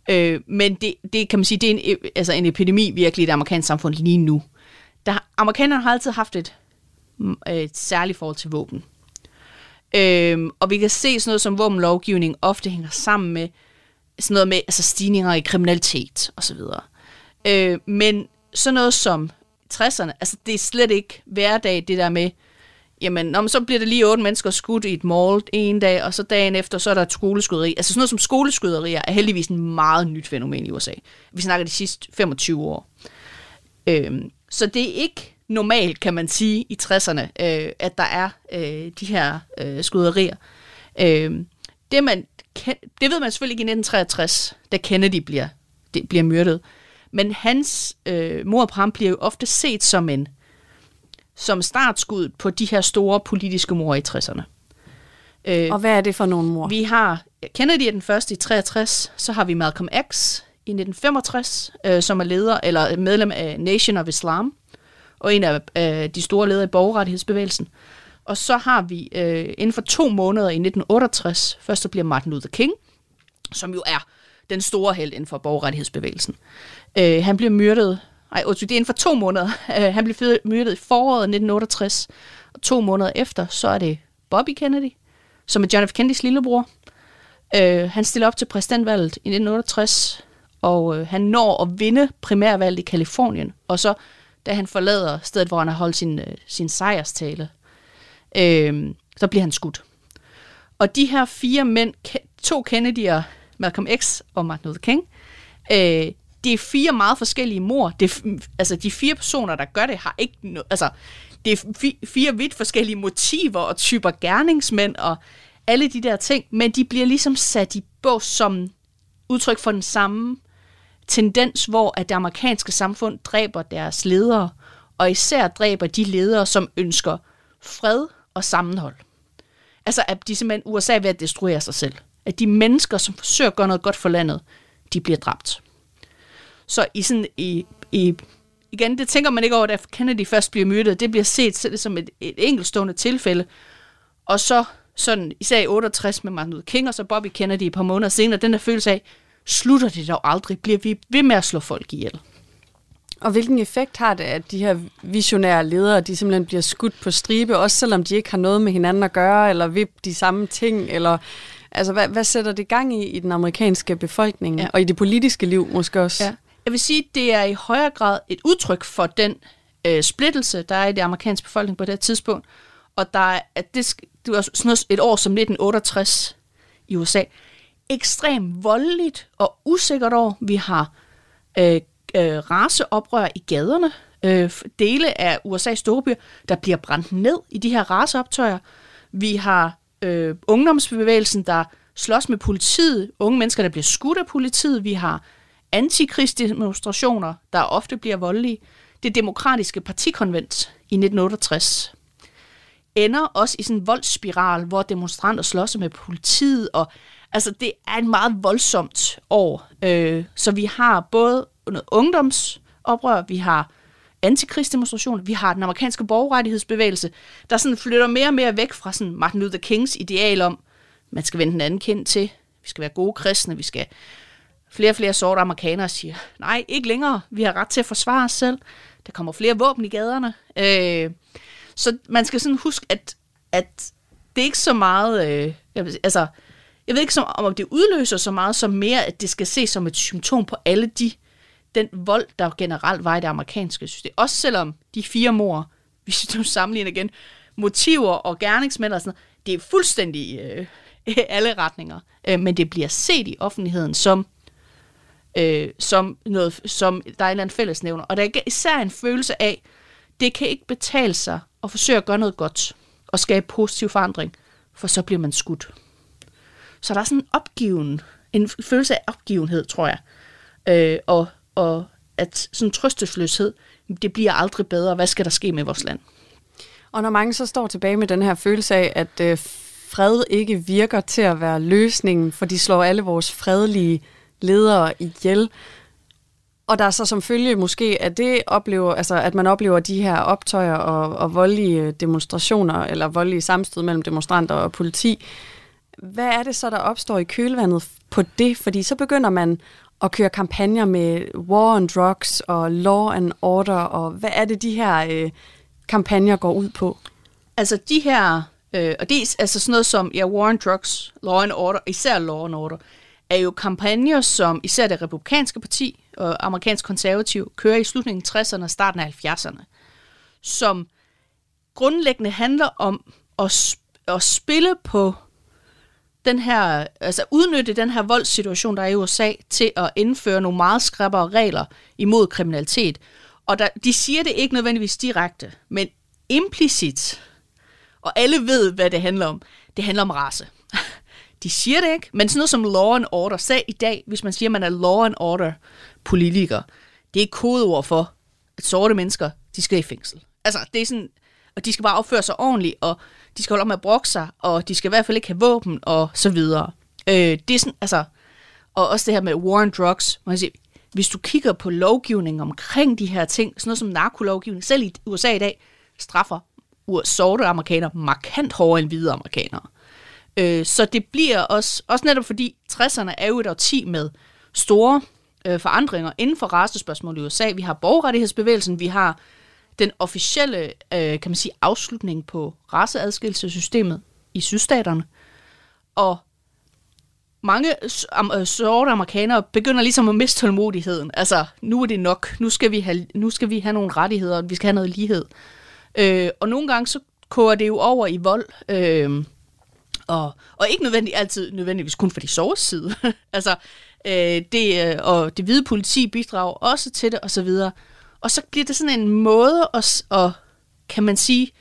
E: Øh, men det, det kan man sige, det er en, øh, altså en epidemi virkelig i det amerikanske samfund lige nu. Der, amerikanerne har altid haft et, mm, øh, et særligt forhold til våben. Øh, og vi kan se sådan noget som våbenlovgivning ofte hænger sammen med sådan noget med altså stigninger i kriminalitet osv. Øh, men sådan noget som 60'erne, altså det er slet ikke hverdag, det der med, jamen, nå, så bliver det lige otte mennesker skudt i et mall en dag, og så dagen efter, så er der et skoleskyderi. Altså sådan noget som skoleskyderier er heldigvis en meget nyt fænomen i USA. Vi snakker de sidste 25 år. Øhm, så det er ikke normalt, kan man sige, i 60'erne, øh, at der er øh, de her øh, skyderier. Øh, det, man, det ved man selvfølgelig ikke i 1963, da Kennedy bliver, det, bliver myrdet. Men hans øh, mor på ham bliver jo ofte set som en som startskud på de her store politiske mor i 60'erne.
D: Øh, og hvad er det for nogle mor?
E: Vi har Kennedy er den første i 63, så har vi Malcolm X i 1965, øh, som er leder eller medlem af Nation of Islam, og en af øh, de store ledere i borgerrettighedsbevægelsen. Og så har vi øh, inden for to måneder i 1968, først så bliver Martin Luther King, som jo er den store held inden for borgerrettighedsbevægelsen. Øh, han bliver myrdet ej, det er inden for to måneder. Uh, han blev myrdet i foråret 1968, og to måneder efter, så er det Bobby Kennedy, som er John F. Kennedys lillebror. Uh, han stiller op til præsidentvalget i 1968, og uh, han når at vinde primærvalget i Kalifornien, og så, da han forlader stedet, hvor han har holdt sin, uh, sin sejrstale, uh, så bliver han skudt. Og de her fire mænd, to Kennedy'er, Malcolm X og Martin Luther King, øh, det er fire meget forskellige mor. Det er, altså, de fire personer, der gør det, har ikke noget... Altså, det er fi, fire vidt forskellige motiver og typer gerningsmænd og alle de der ting, men de bliver ligesom sat i bås som udtryk for den samme tendens, hvor at det amerikanske samfund dræber deres ledere, og især dræber de ledere, som ønsker fred og sammenhold. Altså, at de simpelthen USA er ved at destruere sig selv. At de mennesker, som forsøger at gøre noget godt for landet, de bliver dræbt. Så i sådan i, i igen, det tænker man ikke over, da Kennedy først bliver myrdet. Det bliver set som et, et enkeltstående tilfælde. Og så sådan, især i 68 med Martin Luther King og så Bobby Kennedy et par måneder senere, den der følelse af, slutter det dog aldrig? Bliver vi ved med at slå folk ihjel?
D: Og hvilken effekt har det, at de her visionære ledere, de simpelthen bliver skudt på stribe, også selvom de ikke har noget med hinanden at gøre, eller vil de samme ting, eller altså hvad, hvad sætter det gang i i den amerikanske befolkning, ja. og i det politiske liv måske også? Ja.
E: Jeg vil sige, det er i højere grad et udtryk for den øh, splittelse, der er i det amerikanske befolkning på det tidspunkt, og der er, at det, det var sådan noget, et år som 1968 i USA, ekstremt voldeligt og usikkert år. Vi har øh, øh, raceoprør i gaderne. Øh, dele af USA's storbyer, der bliver brændt ned i de her raceoptøjer. Vi har øh, ungdomsbevægelsen, der slås med politiet. Unge mennesker, der bliver skudt af politiet. Vi har antikrigsdemonstrationer, der ofte bliver voldelige. Det demokratiske partikonvent i 1968 ender også i sådan en voldsspiral, hvor demonstranter slås med politiet, og altså det er et meget voldsomt år. Øh, så vi har både noget ungdomsoprør, vi har antikrigsdemonstrationer, vi har den amerikanske borgerrettighedsbevægelse, der sådan flytter mere og mere væk fra sådan Martin Luther Kings ideal om, man skal vende den anden kendt til, vi skal være gode kristne, vi skal flere og flere sorte amerikanere siger, nej, ikke længere, vi har ret til at forsvare os selv, der kommer flere våben i gaderne. Øh, så man skal sådan huske, at, at det er ikke så meget, øh, altså, jeg ved ikke som, om det udløser så meget som mere, at det skal ses som et symptom på alle de, den vold, der generelt var i det amerikanske system. Også selvom de fire mor, <laughs> hvis du sammenligner igen, motiver og gerningsmænd og sådan noget, det er fuldstændig øh, <laughs> alle retninger. Øh, men det bliver set i offentligheden som øh, som, noget, som der er en eller anden fællesnævner. Og der er især en følelse af, det kan ikke betale sig at forsøge at gøre noget godt og skabe positiv forandring, for så bliver man skudt. Så der er sådan en opgiven, en følelse af opgivenhed, tror jeg. Øh, og, og at sådan trøstesløshed, det bliver aldrig bedre. Hvad skal der ske med vores land?
D: Og når mange så står tilbage med den her følelse af, at øh, fred ikke virker til at være løsningen, for de slår alle vores fredelige ledere ihjel. Og der er så som følge måske, at det oplever, altså at man oplever de her optøjer og, og voldelige demonstrationer, eller voldelige samstød mellem demonstranter og politi. Hvad er det så, der opstår i kølvandet på det? Fordi så begynder man at køre kampagner med war on drugs og law and order, og hvad er det, de her øh, kampagner går ud på?
E: Altså de her, øh, og det er altså sådan noget som ja, war on drugs, law and order, især law and order, er jo kampagner, som især det republikanske parti og amerikansk konservativ kører i slutningen af 60'erne og starten af 70'erne, som grundlæggende handler om at, at spille på den her, altså udnytte den her voldssituation, der er i USA, til at indføre nogle meget skrappere regler imod kriminalitet. Og der, de siger det ikke nødvendigvis direkte, men implicit, og alle ved, hvad det handler om, det handler om race. De siger det ikke, men sådan noget som law and order, sag i dag, hvis man siger, at man er law and order politiker, det er kodeord for, at sorte mennesker, de skal i fængsel. Altså, det er sådan, og de skal bare opføre sig ordentligt, og de skal holde op med at brokke sig, og de skal i hvert fald ikke have våben, og så videre. Øh, det er sådan, altså, og også det her med war on drugs, man kan sige, hvis du kigger på lovgivningen omkring de her ting, sådan noget som narkolovgivning, selv i USA i dag, straffer sorte amerikanere markant hårdere end hvide amerikanere. Øh, så det bliver også, også netop fordi 60'erne er jo et årti med store øh, forandringer inden for racespørgsmål i USA. Vi har borgerrettighedsbevægelsen, vi har den officielle, øh, kan man sige, afslutning på raceadskillelsessystemet i sydstaterne. Og mange øh, sorte amerikanere begynder ligesom at miste tålmodigheden. Altså, nu er det nok. Nu skal vi have, nu skal vi have nogle rettigheder, og vi skal have noget lighed. Øh, og nogle gange så koger det jo over i vold. Øh, og, og ikke nødvendig, altid nødvendigvis kun for de sovs side. <laughs> altså, øh, det, øh, og det hvide politi bidrager også til det, og så videre. Og så bliver det sådan en måde at, at kan man sige,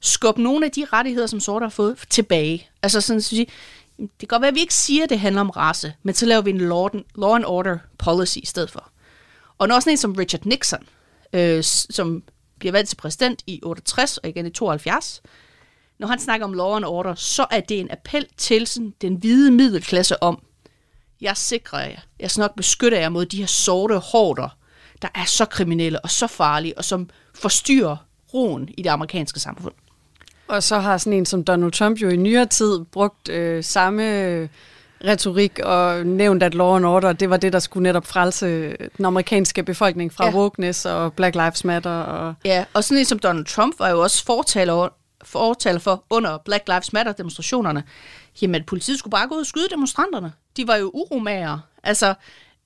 E: skubbe nogle af de rettigheder, som sorte har fået, tilbage. Altså sådan at sige, det kan godt være, at vi ikke siger, at det handler om race, men så laver vi en law, law and order policy i stedet for. Og når sådan en som Richard Nixon, øh, som bliver valgt til præsident i 68 og igen i 72, når han snakker om law and order, så er det en appel til sådan, den hvide middelklasse om, jeg sikrer jer, jeg skal nok beskytte jer mod de her sorte hårder, der er så kriminelle og så farlige, og som forstyrrer roen i det amerikanske samfund.
D: Og så har sådan en som Donald Trump jo i nyere tid brugt øh, samme retorik og nævnt, at law and order, det var det, der skulle netop frelse den amerikanske befolkning fra ja. wokeness og Black Lives Matter. Og...
E: Ja, og sådan en som Donald Trump var jo også fortaler, fortaler for under Black Lives Matter demonstrationerne, jamen politiet skulle bare gå ud og skyde demonstranterne. De var jo uromager. Altså,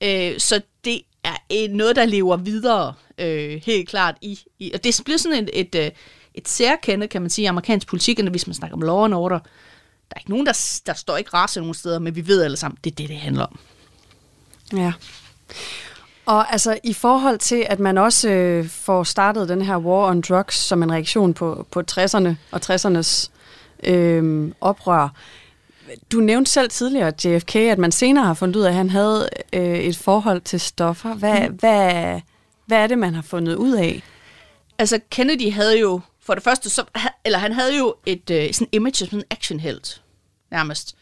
E: øh, så det er øh, noget, der lever videre øh, helt klart i, i. Og det bliver sådan et, et, øh, et, særkendet, særkende, kan man sige, i amerikansk politik, hvis man snakker om law and order. Der er ikke nogen, der, der står ikke race nogen steder, men vi ved alle sammen, det er det, det handler om.
D: Ja. Og altså i forhold til, at man også øh, får startet den her war on drugs som en reaktion på, på 60'erne og 60'ernes øh, oprør. Du nævnte selv tidligere, JFK, at man senere har fundet ud af, at han havde øh, et forhold til stoffer. Hvad, mm. hvad, hvad er det, man har fundet ud af?
E: Altså Kennedy havde jo for det første, så, eller han havde jo et øh, sådan image som en actionhelt, nærmest.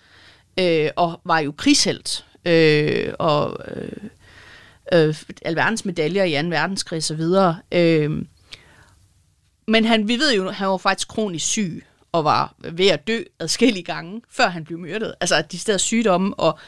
E: Øh, og var jo krigshelt. Øh, og øh, øh, alverdens medaljer i 2. verdenskrig og så videre. Øh, men han, vi ved jo, at han var faktisk kronisk syg og var ved at dø adskillige gange, før han blev myrdet. Altså at de steder sygdomme og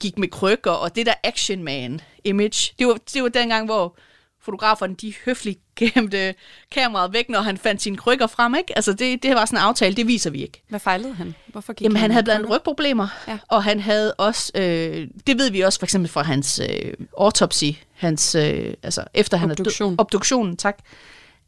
E: gik med krykker, og det der action man image, det var, det var dengang, hvor fotograferne, de høfligt gemte kameraet væk, når han fandt sine krykker frem, ikke? Altså, det, det var sådan en aftale, det viser vi ikke.
D: Hvad fejlede han? Hvorfor gik
E: Jamen,
D: han,
E: han havde blandt andet rygproblemer, ja. og han havde også, øh, det ved vi også for eksempel fra hans øh, autopsy, hans, øh, altså efter han
D: Obduktion.
E: havde obduktionen, tak,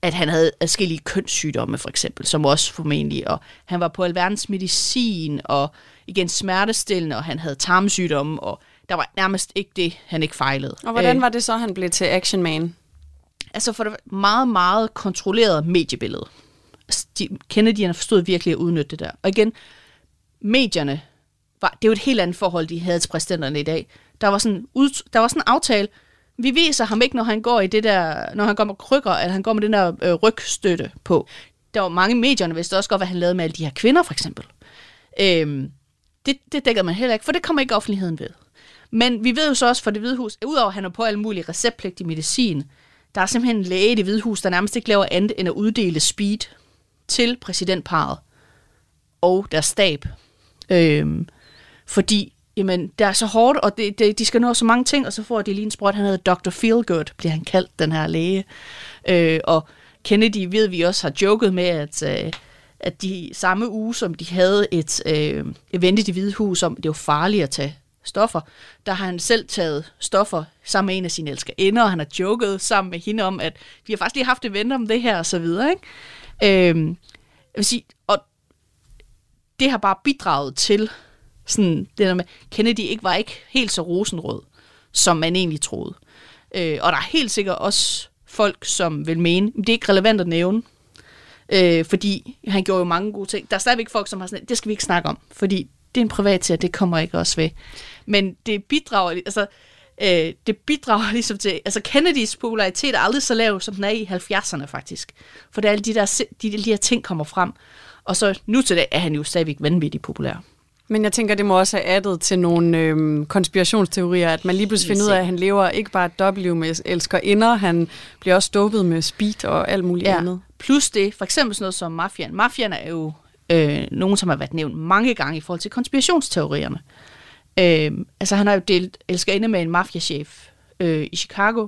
E: at han havde adskillige kønssygdomme, for eksempel, som også formentlig, og han var på alverdens medicin, og igen smertestillende, og han havde tarmsygdomme, og der var nærmest ikke det, han ikke fejlede.
D: Og hvordan øh, var det så, han blev til Action Man?
E: Altså for det meget, meget kontrolleret mediebillede. Altså, de, Kennedy'erne forstod virkelig at udnytte det der. Og igen, medierne, var, det er jo et helt andet forhold, de havde til præsidenterne i dag. Der var sådan, ud, der var sådan en aftale, vi viser ham ikke, når han går i det der, når han går med krykker, at han går med den der øh, rygstøtte på. Der var mange medierne, vidste også godt, hvad han lavede med alle de her kvinder, for eksempel. Øhm, det, det dækkede man heller ikke, for det kommer ikke offentligheden ved. Men vi ved jo så også fra det hvide hus, at udover at han er på alle mulige receptpligtig medicin, der er simpelthen en læge i det hvide hus, der nærmest ikke laver andet end at uddele speed til præsidentparet og deres stab. Øhm, fordi jamen, det er så hårdt, og det, det, de skal nå så mange ting, og så får de lige en sprøjt. Han hedder Dr. Feelgood, bliver han kaldt, den her læge. Øh, og Kennedy ved vi også har joket med, at, øh, at de samme uge, som de havde et øh, event i det hvide hus om, det var farligt at tage stoffer, der har han selv taget stoffer sammen med en af sine elskerinder, og han har joket sammen med hende om, at vi har faktisk lige haft event om det her, og så videre. Ikke? Øhm, jeg vil sige, og det har bare bidraget til sådan, det der med, Kennedy ikke var ikke helt så rosenrød, som man egentlig troede. Øh, og der er helt sikkert også folk, som vil mene, men det er ikke relevant at nævne, øh, fordi han gjorde jo mange gode ting. Der er stadigvæk folk, som har sådan, det skal vi ikke snakke om, fordi det er en privat det kommer ikke også ved. Men det bidrager, altså, øh, det bidrager <laughs> ligesom til, altså Kennedys popularitet er aldrig så lav, som den er i 70'erne faktisk. For det er alle de der, de, de her ting kommer frem. Og så nu til dag er han jo stadigvæk vanvittigt populær.
D: Men jeg tænker, det må også have addet til nogle øhm, konspirationsteorier, at man lige pludselig finder ud af, at han lever ikke bare et dobbeltliv med elskerinder, han bliver også dopet med speed og alt muligt ja. andet.
E: Plus det, for eksempel sådan noget som mafian. Mafian er jo øh, nogen, som har været nævnt mange gange i forhold til konspirationsteorierne. Øh, altså han har jo delt elskerinde med en mafiachef øh, i Chicago,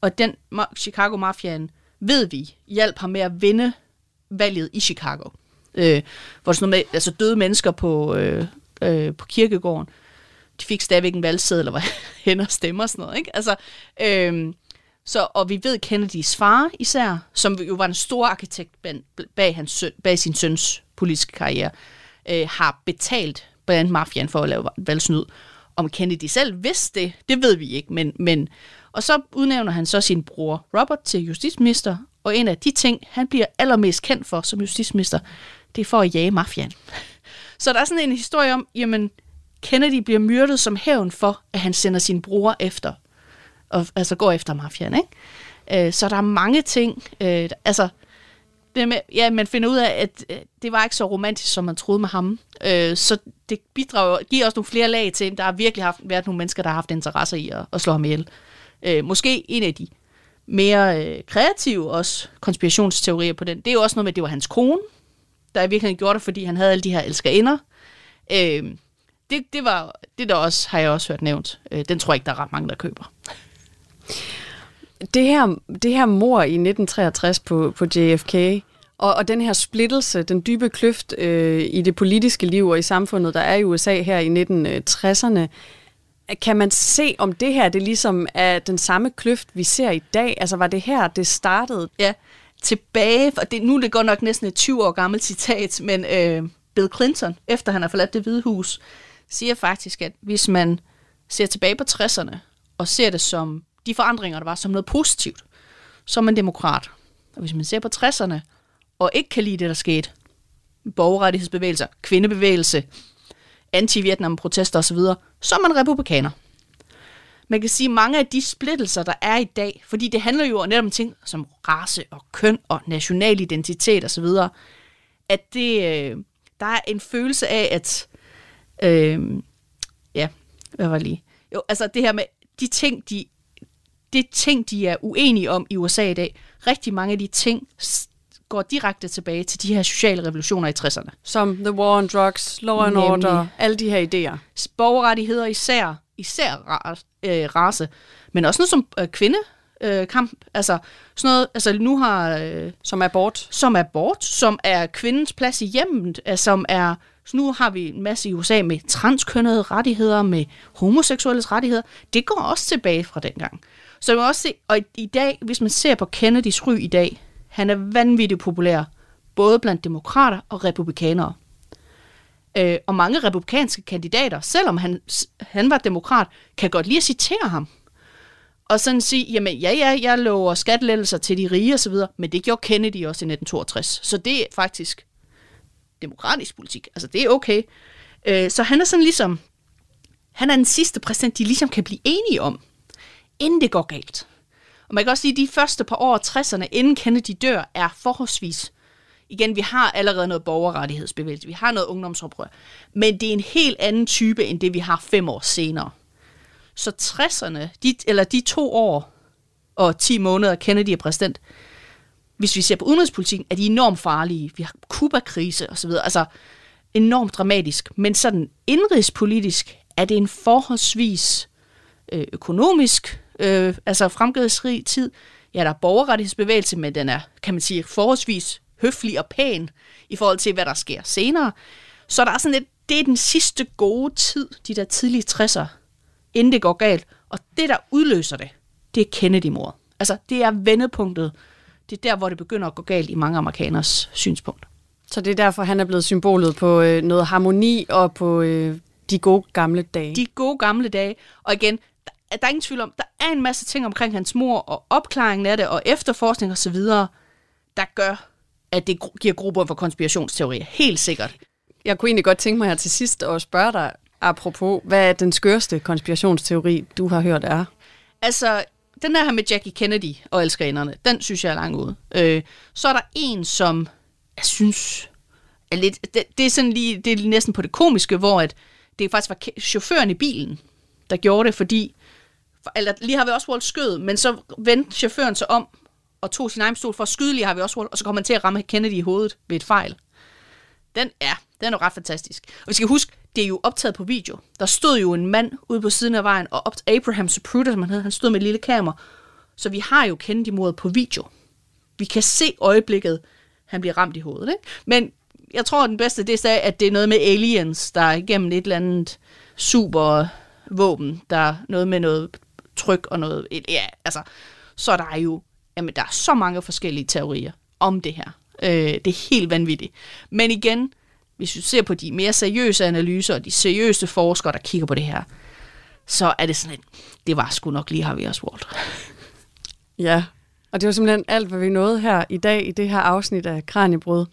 E: og den ma- Chicago-mafiaen ved vi hjalp ham med at vinde valget i Chicago. Øh, hvor sådan noget med, altså døde mennesker på, øh, øh, på kirkegården, de fik stadigvæk en valgseddel, eller <laughs> hen og stemmer og sådan noget. Ikke? Altså, øh, så, og vi ved Kennedys far især, som jo var en stor arkitekt bag, bag, hans søn, bag sin søns politiske karriere, øh, har betalt blandt andet mafiaen for at lave valgsnyd. Om Kennedy selv vidste det, det ved vi ikke, men, men og så udnævner han så sin bror Robert til justitsminister, og en af de ting, han bliver allermest kendt for som justitsminister, det er for at jage mafiaen. <laughs> Så der er sådan en historie om, jamen, Kennedy bliver myrdet som hævn for, at han sender sin bror efter, og, altså går efter mafiaen, ikke? Øh, så der er mange ting, øh, altså, det med, ja, man finder ud af, at øh, det var ikke så romantisk, som man troede med ham. Øh, så det bidrager, giver også nogle flere lag til, der har virkelig haft, været nogle mennesker, der har haft interesse i at, at slå ham ihjel. Øh, måske en af de mere øh, kreative også konspirationsteorier på den, det er jo også noget med, at det var hans kone, der i virkeligheden gjorde det, fordi han havde alle de her elskerinder. Øh, det, det, var, det der også, har jeg også hørt nævnt. Øh, den tror jeg ikke, der er ret mange, der køber.
D: Det her, det her mor i 1963 på, på JFK, og, og den her splittelse, den dybe kløft øh, i det politiske liv og i samfundet, der er i USA her i 1960'erne, kan man se, om det her det ligesom er den samme kløft, vi ser i dag? Altså var det her, det startede?
E: Ja, tilbage, og det, nu er det godt nok næsten et 20 år gammelt citat, men øh, Bill Clinton, efter han har forladt det hvide hus, siger faktisk, at hvis man ser tilbage på 60'erne, og ser det som de forandringer, der var, som noget positivt, som en demokrat. Og hvis man ser på 60'erne, og ikke kan lide det, der skete, borgerrettighedsbevægelser, kvindebevægelse, anti-Vietnam-protester osv., så er man republikaner. Man kan sige, at mange af de splittelser, der er i dag, fordi det handler jo netop om ting som race og køn og national identitet osv., at det, øh, der er en følelse af, at øh, ja, hvad var lige? Jo, altså det her med de ting, de, det ting, de er uenige om i USA i dag, rigtig mange af de ting går direkte tilbage til de her sociale revolutioner i 60'erne.
D: Som The War on Drugs, Law and
E: Nemlig.
D: Order, alle de her idéer.
E: Borgerrettigheder især, især race, øh, race men også noget som øh, kvinde, øh, kamp, altså sådan noget, altså nu har... Øh,
D: som abort.
E: Som abort, som er kvindens plads i hjemmet, øh, som er... Så nu har vi en masse i USA med transkønnede rettigheder, med homoseksuelles rettigheder. Det går også tilbage fra dengang. Så man også se, og i, i dag, hvis man ser på Kennedys ry i dag, han er vanvittigt populær, både blandt demokrater og republikanere. Øh, og mange republikanske kandidater, selvom han, han var demokrat, kan godt lide at citere ham. Og sådan sige, jamen ja, ja, jeg lover skattelettelser til de rige osv., men det gjorde Kennedy også i 1962. Så det er faktisk demokratisk politik. Altså det er okay. Øh, så han er sådan ligesom, han er den sidste præsident, de ligesom kan blive enige om, inden det går galt. Og man kan også sige, at de første par år 60'erne, inden Kennedy dør, er forholdsvis igen, vi har allerede noget borgerrettighedsbevægelse, vi har noget ungdomsoprør, men det er en helt anden type, end det vi har fem år senere. Så 60'erne, de, eller de to år og 10 måneder, Kennedy er præsident, hvis vi ser på udenrigspolitikken, er de enormt farlige. Vi har Kuba-krise osv., altså enormt dramatisk. Men sådan indrigspolitisk er det en forholdsvis øh, økonomisk, øh, altså fremgangsrig tid. Ja, der er borgerrettighedsbevægelse, men den er, kan man sige, forholdsvis høflig og pæn i forhold til, hvad der sker senere. Så der er sådan lidt, det er den sidste gode tid, de der tidlige 60'er, inden det går galt. Og det, der udløser det, det er Kennedy-mordet. Altså, det er vendepunktet. Det er der, hvor det begynder at gå galt i mange amerikaners synspunkt.
D: Så det er derfor, han er blevet symbolet på øh, noget harmoni og på øh, de gode gamle dage.
E: De gode gamle dage. Og igen, der, der er ingen tvivl om, der er en masse ting omkring hans mor og opklaringen af det og efterforskning osv., der gør, at det giver grupper for konspirationsteorier. Helt sikkert.
D: Jeg kunne egentlig godt tænke mig her til sidst at spørge dig, apropos, hvad er den skørste konspirationsteori, du har hørt er?
E: Altså, den der her med Jackie Kennedy og elskerinderne, den synes jeg er langt ude. Øh, så er der en, som jeg synes er lidt... Det, det er sådan lige, det er næsten på det komiske, hvor at det faktisk var chaufføren i bilen, der gjorde det, fordi... Eller lige har vi også Oswald skød, men så vendte chaufføren sig om og tog sin egen stol for at skyde lige har vi også og så kommer han til at ramme Kennedy i hovedet ved et fejl. Den er, den er jo ret fantastisk. Og vi skal huske, det er jo optaget på video. Der stod jo en mand ude på siden af vejen, og op Abraham Zapruder, som han hed, han stod med et lille kamera. Så vi har jo Kennedy-mordet på video. Vi kan se øjeblikket, han bliver ramt i hovedet. Ikke? Men jeg tror, at den bedste, det er, at det er noget med aliens, der er igennem et eller andet super våben, der er noget med noget tryk og noget, ja, altså, så der er jo Jamen, der er så mange forskellige teorier om det her. Øh, det er helt vanvittigt. Men igen, hvis vi ser på de mere seriøse analyser og de seriøse forskere, der kigger på det her, så er det sådan, at det var sgu nok lige Harvey Oswald. <laughs>
D: Ja, og det var simpelthen alt, hvad vi nåede her i dag i det her afsnit af Kranjebrud.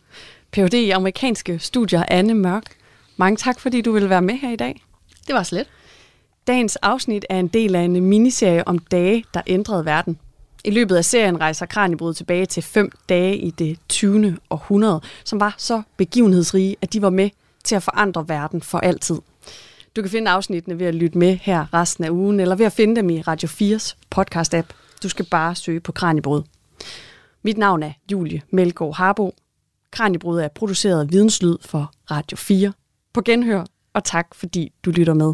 D: Ph.D. i amerikanske studier, Anne Mørk. Mange tak, fordi du ville være med her i dag.
E: Det var slet.
D: Dagens afsnit er en del af en miniserie om dage, der ændrede verden. I løbet af serien rejser Kranjebrud tilbage til fem dage i det 20. århundrede, som var så begivenhedsrige, at de var med til at forandre verden for altid. Du kan finde afsnittene ved at lytte med her resten af ugen, eller ved at finde dem i Radio 4's podcast-app. Du skal bare søge på Kranjebrud. Mit navn er Julie Melgaard Harbo. Kranjebrud er produceret af Videnslyd for Radio 4. På genhør, og tak fordi du lytter med.